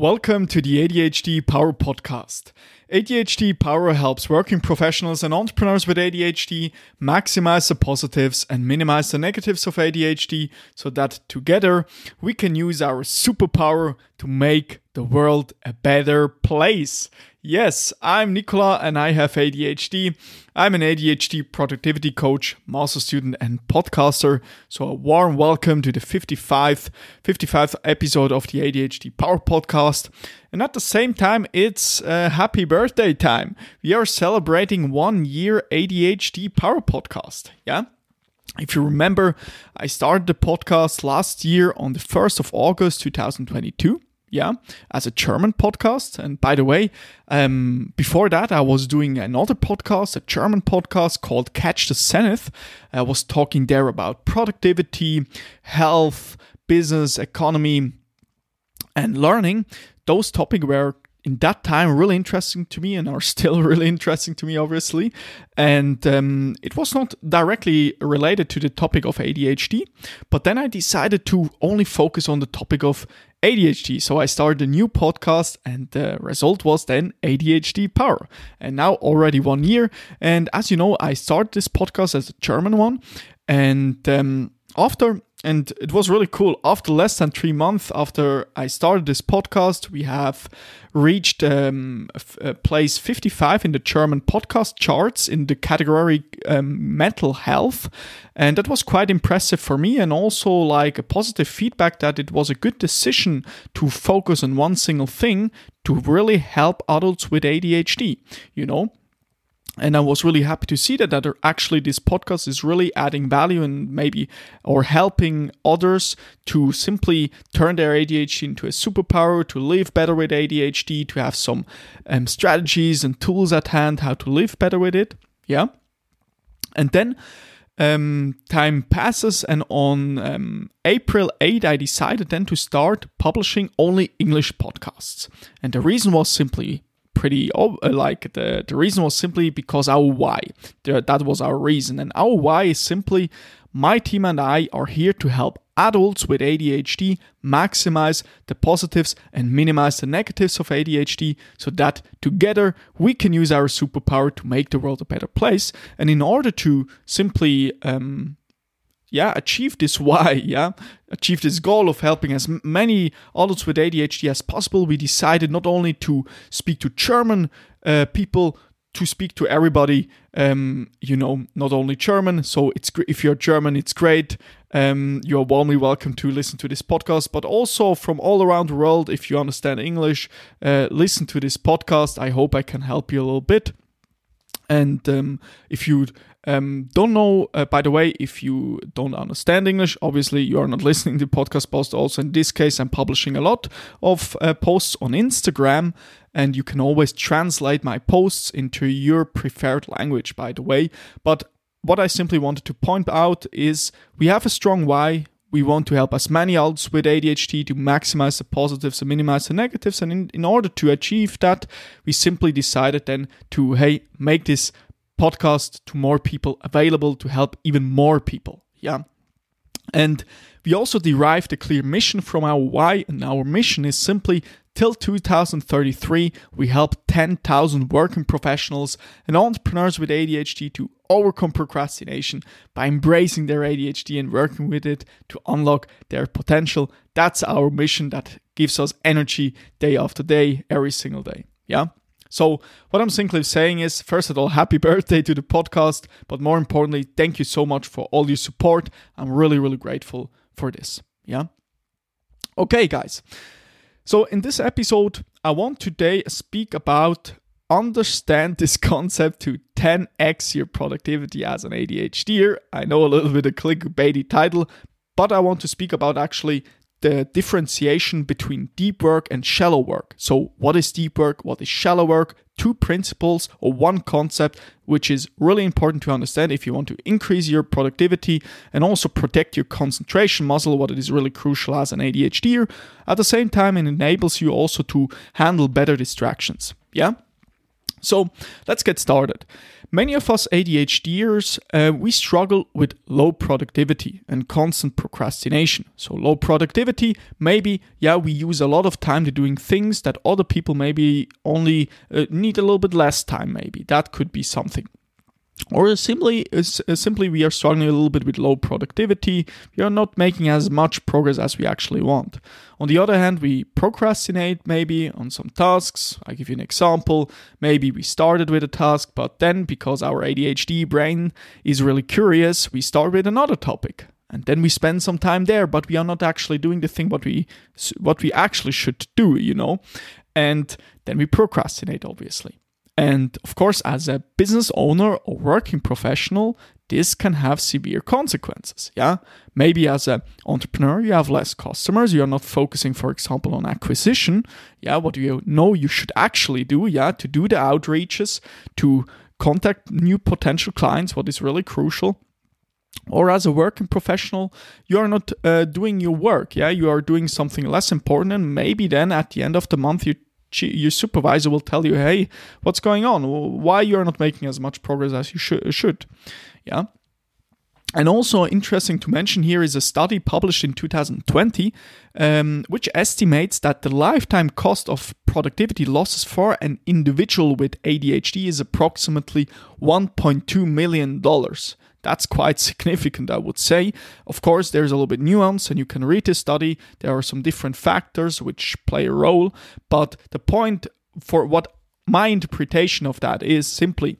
Welcome to the ADHD Power Podcast. ADHD Power helps working professionals and entrepreneurs with ADHD maximize the positives and minimize the negatives of ADHD so that together we can use our superpower to make the world a better place. Yes, I'm Nicola and I have ADHD. I'm an ADHD productivity coach, master student, and podcaster. So, a warm welcome to the 55th, 55th episode of the ADHD Power Podcast. And at the same time, it's a happy birthday time. We are celebrating one year ADHD Power Podcast. Yeah. If you remember, I started the podcast last year on the 1st of August 2022 yeah, as a German podcast. And by the way, um, before that, I was doing another podcast, a German podcast called Catch the Zenith. I was talking there about productivity, health, business, economy, and learning. Those topics were in that time really interesting to me and are still really interesting to me obviously. And um, it was not directly related to the topic of adhd but then i decided to only focus on the topic of adhd so i started a new podcast and the result was then adhd power. And now already one year. And as you know i started this podcast as a german one. And um, after and it was really cool. After less than three months after I started this podcast, we have reached um, place 55 in the German podcast charts in the category um, mental health. And that was quite impressive for me, and also like a positive feedback that it was a good decision to focus on one single thing to really help adults with ADHD. You know, and I was really happy to see that that actually this podcast is really adding value and maybe or helping others to simply turn their ADHD into a superpower, to live better with ADHD, to have some um, strategies and tools at hand how to live better with it. Yeah, and then. Um, time passes, and on um, April 8, I decided then to start publishing only English podcasts. And the reason was simply pretty uh, like the the reason was simply because our why that was our reason and our why is simply my team and I are here to help adults with ADHD maximize the positives and minimize the negatives of ADHD so that together we can use our superpower to make the world a better place. And in order to simply um, yeah achieve this why yeah achieve this goal of helping as many adults with adhd as possible. We decided not only to speak to german uh, people to speak to everybody um, you know not only german so it's if you're german it's great. Um, you're warmly welcome to listen to this podcast but also from all around the world if you understand english uh, listen to this podcast. I hope i can help you a little bit. And um, if you um, don't know, uh, by the way, if you don't understand English, obviously you are not listening to podcast posts. Also, in this case, I'm publishing a lot of uh, posts on Instagram, and you can always translate my posts into your preferred language, by the way. But what I simply wanted to point out is we have a strong why. We want to help as many adults with ADHD to maximize the positives and minimize the negatives. And in, in order to achieve that, we simply decided then to, hey, make this podcast to more people, available to help even more people. Yeah. And we also derived a clear mission from our why, and our mission is simply till 2033, we help 10,000 working professionals and entrepreneurs with ADHD to overcome procrastination by embracing their ADHD and working with it to unlock their potential. That's our mission that gives us energy day after day, every single day. Yeah. So, what I'm simply saying is, first of all, happy birthday to the podcast, but more importantly, thank you so much for all your support. I'm really, really grateful for this. Yeah. Okay, guys. So, in this episode, I want today speak about understand this concept to 10x your productivity as an ADHDer. I know a little bit of clickbaity title, but I want to speak about actually the differentiation between deep work and shallow work. So, what is deep work? What is shallow work? Two principles or one concept, which is really important to understand if you want to increase your productivity and also protect your concentration muscle, what it is really crucial as an ADHDer. At the same time, it enables you also to handle better distractions. Yeah? So let's get started. Many of us ADHDers, uh, we struggle with low productivity and constant procrastination. So, low productivity, maybe, yeah, we use a lot of time to doing things that other people maybe only uh, need a little bit less time, maybe. That could be something or simply simply we are struggling a little bit with low productivity. We are not making as much progress as we actually want. On the other hand we procrastinate maybe on some tasks. I give you an example. Maybe we started with a task but then because our adhd brain is really curious we start with another topic. And then we spend some time there but we are not actually doing the thing what we what we actually should do you know? And then we procrastinate obviously and of course, as a business owner or working professional, this can have severe consequences. Yeah, maybe as an entrepreneur, you have less customers. You are not focusing, for example, on acquisition. Yeah, what do you know you should actually do? Yeah, to do the outreaches, to contact new potential clients, what is really crucial or as a working professional you are not uh, doing your work yeah you are doing something less important and maybe then at the end of the month you your supervisor will tell you, hey, what's going on? Why you're not making as much progress as you should? Yeah. And also interesting to mention here is a study published in 2020, um, which estimates that the lifetime cost of productivity losses for an individual with ADHD is approximately 1.2 million dollars. That's quite significant, I would say. Of course, there's a little bit nuance, and you can read the study. There are some different factors which play a role, but the point for what my interpretation of that is simply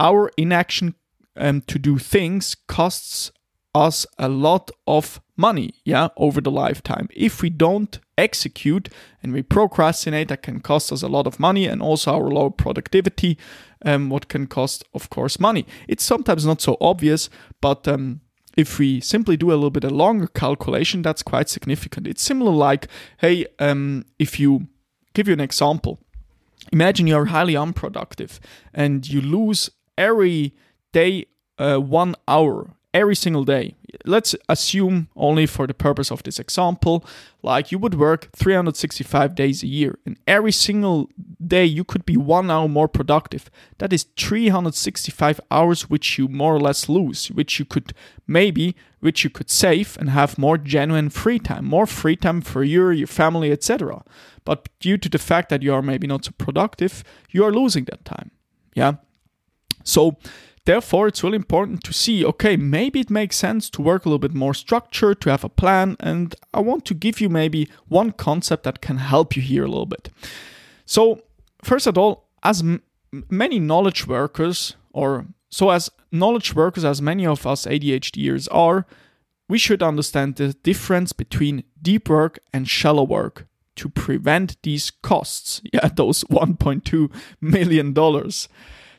our inaction um, to do things costs us a lot of money, yeah, over the lifetime. If we don't execute and we procrastinate, that can cost us a lot of money and also our low productivity, um, what can cost, of course, money. It's sometimes not so obvious, but um, if we simply do a little bit a longer calculation, that's quite significant. It's similar like, hey, um, if you give you an example, imagine you're highly unproductive and you lose every day uh, one hour every single day. Let's assume only for the purpose of this example, like you would work 365 days a year, and every single day you could be one hour more productive. That is 365 hours which you more or less lose, which you could maybe, which you could save and have more genuine free time, more free time for you, your family, etc. But due to the fact that you are maybe not so productive, you are losing that time. Yeah. So Therefore, it's really important to see okay, maybe it makes sense to work a little bit more structured, to have a plan, and I want to give you maybe one concept that can help you here a little bit. So, first of all, as m- many knowledge workers, or so as knowledge workers, as many of us ADHDers are, we should understand the difference between deep work and shallow work to prevent these costs. Yeah, those $1.2 million.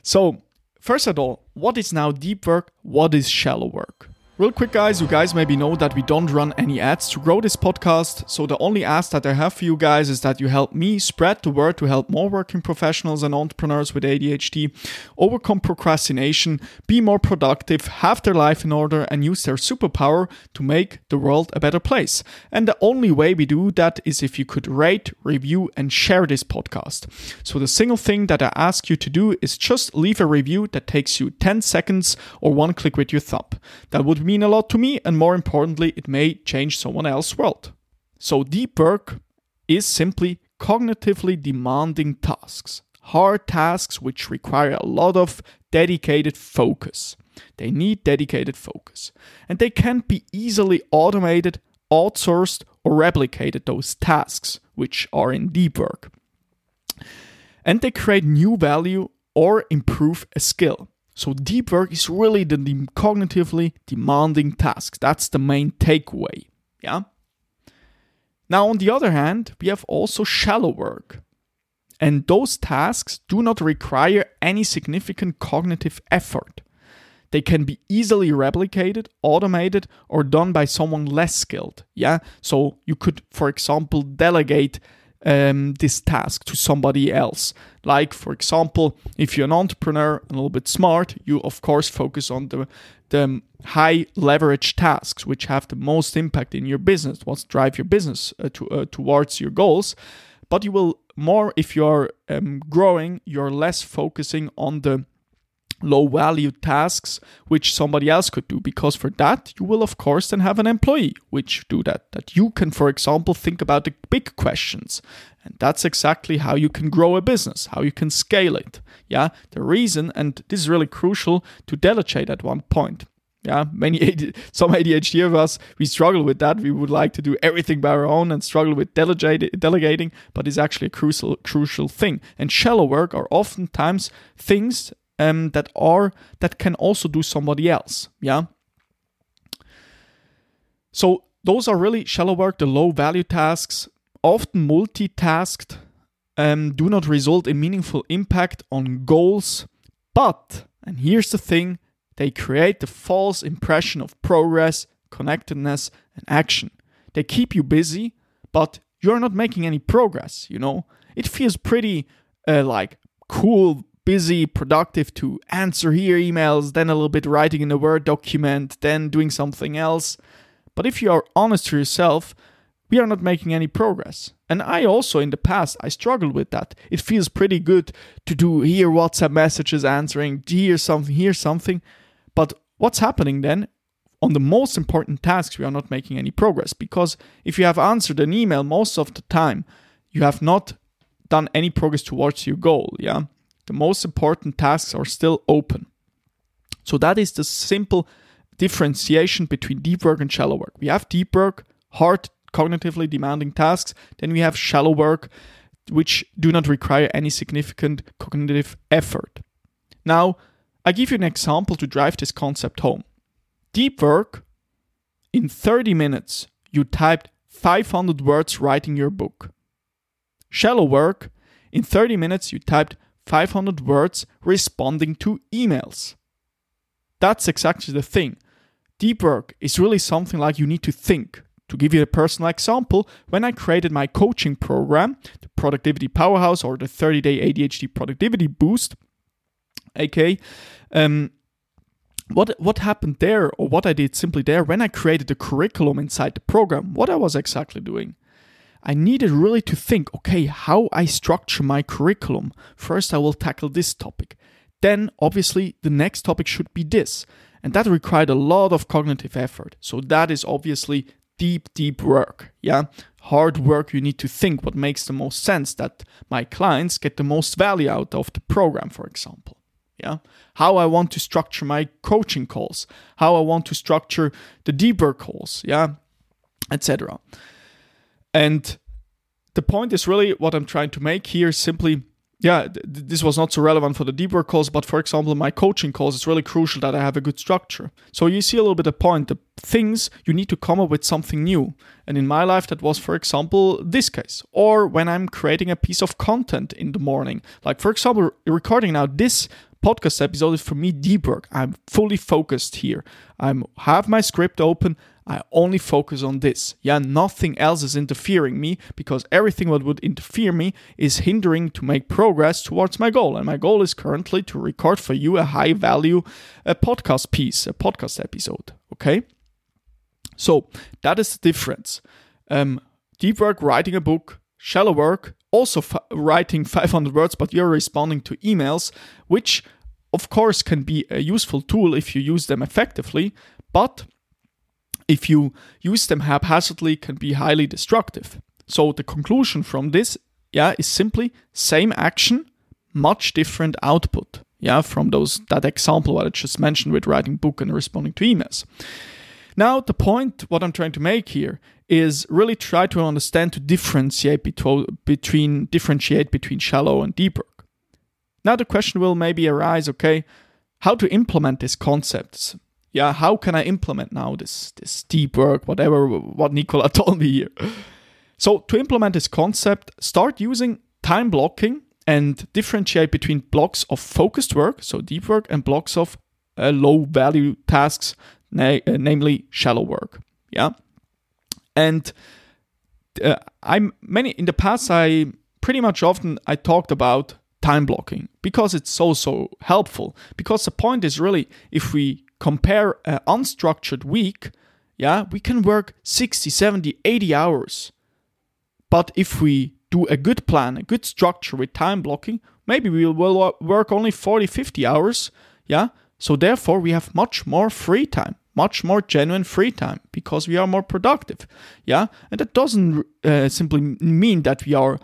So, First of all, what is now deep work? What is shallow work? Real quick, guys, you guys maybe know that we don't run any ads to grow this podcast. So, the only ask that I have for you guys is that you help me spread the word to help more working professionals and entrepreneurs with ADHD overcome procrastination, be more productive, have their life in order, and use their superpower to make the world a better place. And the only way we do that is if you could rate, review, and share this podcast. So, the single thing that I ask you to do is just leave a review that takes you 10 seconds or one click with your thumb. That would mean a lot to me, and more importantly, it may change someone else's world. So, deep work is simply cognitively demanding tasks, hard tasks which require a lot of dedicated focus. They need dedicated focus, and they can't be easily automated, outsourced, or replicated, those tasks which are in deep work. And they create new value or improve a skill. So deep work is really the de- cognitively demanding tasks. That's the main takeaway. Yeah. Now, on the other hand, we have also shallow work. And those tasks do not require any significant cognitive effort. They can be easily replicated, automated, or done by someone less skilled. Yeah. So you could, for example, delegate um, this task to somebody else. Like, for example, if you're an entrepreneur, and a little bit smart, you of course focus on the, the high leverage tasks which have the most impact in your business, what drive your business uh, to, uh, towards your goals. but you will more if you're um, growing, you're less focusing on the low value tasks which somebody else could do. Because for that you will of course then have an employee which do that that you can for example think about the big questions. And that's exactly how you can grow a business how you can scale it. Yeah? The reason and this is really crucial to delegate at one point. Yeah? Many some adhd of us we struggle with that. We would like to do everything by our own and struggle with delegate, delegating but it's actually a crucial crucial thing. And shallow work are oftentimes things um, that are that can also do somebody else. Yeah. So those are really shallow work, the low value tasks, often multitasked, um, do not result in meaningful impact on goals, but and here's the thing, they create the false impression of progress, connectedness, and action. They keep you busy, but you're not making any progress. You know, it feels pretty uh, like cool busy, productive to answer here emails, then a little bit writing in a Word document, then doing something else. But if you are honest to yourself, we are not making any progress. And I also in the past I struggled with that. It feels pretty good to do here WhatsApp messages answering, here something, here something. But what's happening then? On the most important tasks, we are not making any progress because if you have answered an email most of the time, you have not done any progress towards your goal. Yeah the most important tasks are still open. So that is the simple differentiation between deep work and shallow work. We have deep work, hard, cognitively demanding tasks, then we have shallow work, which do not require any significant cognitive effort. Now, I give you an example to drive this concept home. Deep work, in 30 minutes, you typed 500 words writing your book. Shallow work, in 30 minutes, you typed 500 words responding to emails. That's exactly the thing. Deep work is really something like you need to think. To give you a personal example, when I created my coaching program, the Productivity Powerhouse or the 30 day ADHD Productivity Boost, aka, um, what what happened there, or what I did simply there, when I created the curriculum inside the program, what I was exactly doing. I needed really to think okay, how I structure my curriculum. First, I will tackle this topic. Then, obviously, the next topic should be this. And that required a lot of cognitive effort. So, that is obviously deep, deep work. Yeah. Hard work. You need to think what makes the most sense that my clients get the most value out of the program, for example. Yeah. How I want to structure my coaching calls, how I want to structure the deeper calls. Yeah. Etc. And the point is really what I'm trying to make here simply yeah, th- this was not so relevant for the deep work calls, but for example, my coaching calls, it's really crucial that I have a good structure. So you see a little bit the point. The things you need to come up with something new. And in my life, that was, for example, this case. Or when I'm creating a piece of content in the morning. Like, for example, recording now this podcast episode is for me deep work. I'm fully focused here. I have my script open. I only focus on this. Yeah, nothing else is interfering me because everything what would interfere me is hindering to make progress towards my goal. And my goal is currently to record for you a high value a podcast piece, a podcast episode. Okay. So that is the difference. Um, deep work, writing a book, shallow work, also f- writing 500 words, but you're responding to emails, which of course can be a useful tool if you use them effectively, but if you use them haphazardly can be highly destructive. So the conclusion from this yeah is simply same action much different output yeah from those that example what I just mentioned with writing book and responding to emails. Now the point what I'm trying to make here is really try to understand to differentiate between, between differentiate between shallow and deep work. Now the question will maybe arise okay how to implement these concepts yeah, how can I implement now this this deep work, whatever what Nicola told me here. So to implement this concept, start using time blocking and differentiate between blocks of focused work, so deep work, and blocks of uh, low value tasks, na- uh, namely shallow work. Yeah, and uh, I'm many in the past. I pretty much often I talked about time blocking because it's so so helpful. Because the point is really if we compare an unstructured week, yeah, we can work 60, 70, 80 hours. But if we do a good plan, a good structure with time blocking, maybe we will work only 40, 50 hours. Yeah. So therefore, we have much more free time, much more genuine free time because we are more productive. Yeah. And that doesn't uh, simply mean that we are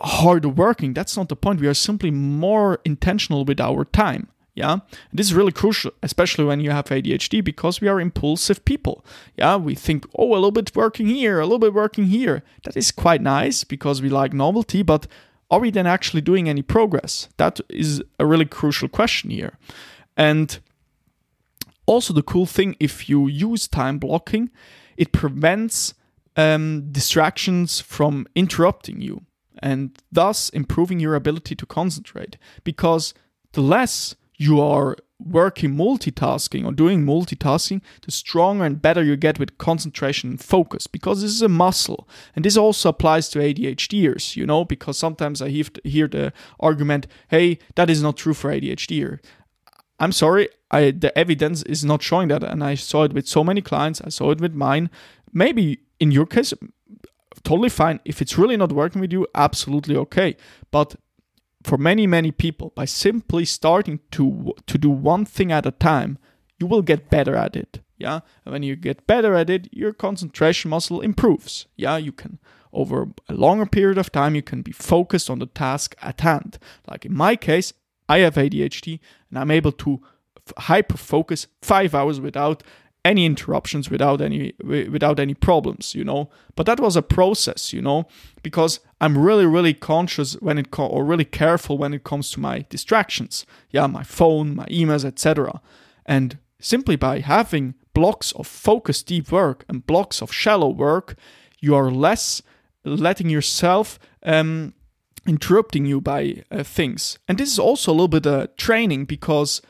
hard working. That's not the point. We are simply more intentional with our time. Yeah, this is really crucial, especially when you have ADHD, because we are impulsive people. Yeah, we think, oh, a little bit working here, a little bit working here. That is quite nice because we like novelty, but are we then actually doing any progress? That is a really crucial question here. And also, the cool thing if you use time blocking, it prevents um, distractions from interrupting you and thus improving your ability to concentrate. Because the less you are working multitasking or doing multitasking, the stronger and better you get with concentration and focus because this is a muscle. And this also applies to ADHDers, you know, because sometimes I hear the argument, hey, that is not true for ADHD. I'm sorry, I, the evidence is not showing that. And I saw it with so many clients, I saw it with mine. Maybe in your case, totally fine. If it's really not working with you, absolutely okay. But for many many people by simply starting to to do one thing at a time you will get better at it yeah? And when you get better at it your concentration muscle improves yeah? You can over a longer period of time you can be focused on the task at hand. Like in my case i have adhd and i'm able to hyper focus 5 hours without any interruptions without any without any problems you know? But that was a process you know? Because i'm really really conscious when it co- or really careful when it comes to my distractions. Yeah my phone my emails etc and simply by having blocks of focused deep work and blocks of shallow work you are less letting yourself um, interrupting you by uh, things. And this is also a little bit of training because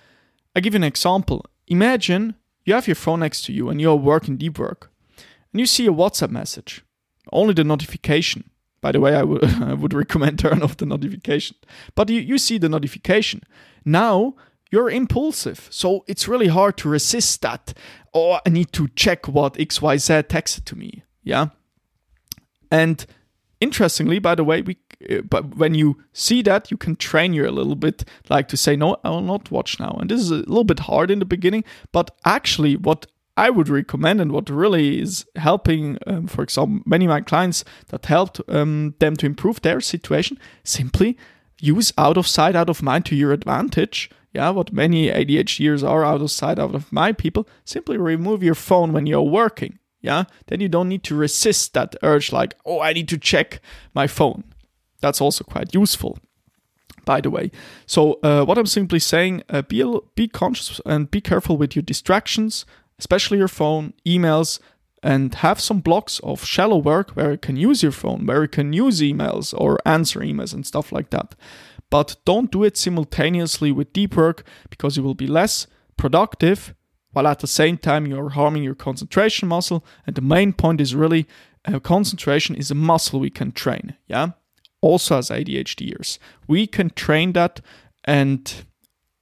i give you an example. Imagine you have your phone next to you and you're working deep work, and you see a WhatsApp message, only the notification. By the way, I would would recommend turn off the notification. But you, you see the notification. Now you're impulsive, so it's really hard to resist that. Oh, I need to check what XYZ texted to me. Yeah. And interestingly, by the way, we uh, but when you see that, you can train you a little bit, like to say, no, I will not watch now. And this is a little bit hard in the beginning, but actually, what I would recommend and what really is helping, um, for example, many of my clients that helped um, them to improve their situation, simply use out of sight, out of mind to your advantage. Yeah, what many ADHDers are out of sight, out of mind people. Simply remove your phone when you're working yeah, then you don't need to resist that urge like, oh, I need to check my phone. That's also quite useful, by the way. So, uh, what I'm simply saying, uh, be, be conscious and be careful with your distractions, especially your phone, emails, and have some blocks of shallow work where you can use your phone, where you can use emails or answer emails and stuff like that. But don't do it simultaneously with deep work because you will be less productive while at the same time you're harming your concentration muscle. And the main point is really uh, concentration is a muscle we can train. Yeah. Also, as ADHDers, we can train that, and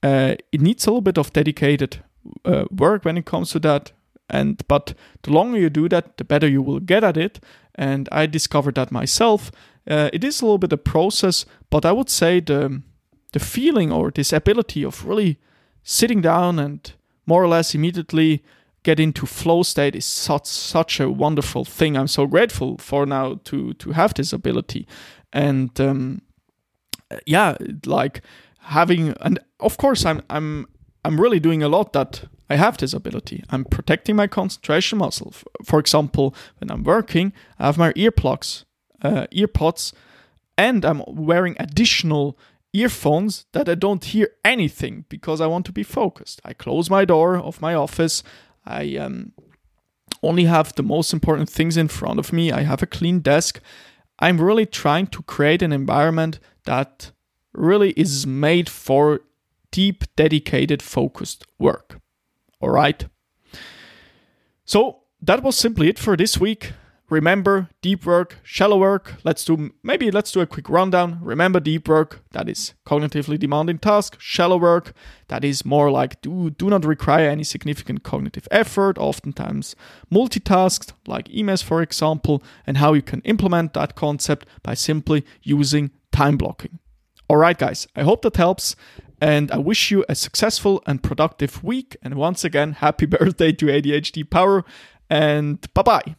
uh, it needs a little bit of dedicated uh, work when it comes to that. And but the longer you do that, the better you will get at it. And I discovered that myself. Uh, it is a little bit a process, but I would say the the feeling or this ability of really sitting down and more or less immediately get into flow state is such such a wonderful thing. I'm so grateful for now to to have this ability, and um, yeah, like having and of course I'm I'm I'm really doing a lot that I have this ability. I'm protecting my concentration muscle. For example, when I'm working, I have my earplugs, uh, earpods, and I'm wearing additional earphones that I don't hear anything because I want to be focused. I close my door of my office. I um, only have the most important things in front of me. I have a clean desk. I'm really trying to create an environment that really is made for deep, dedicated, focused work. All right. So that was simply it for this week. Remember deep work, shallow work. Let's do maybe let's do a quick rundown. Remember deep work, that is cognitively demanding task. Shallow work, that is more like do do not require any significant cognitive effort, oftentimes multitasked, like emails for example, and how you can implement that concept by simply using time blocking. All right, guys, I hope that helps. And I wish you a successful and productive week. And once again, happy birthday to ADHD Power. And bye bye.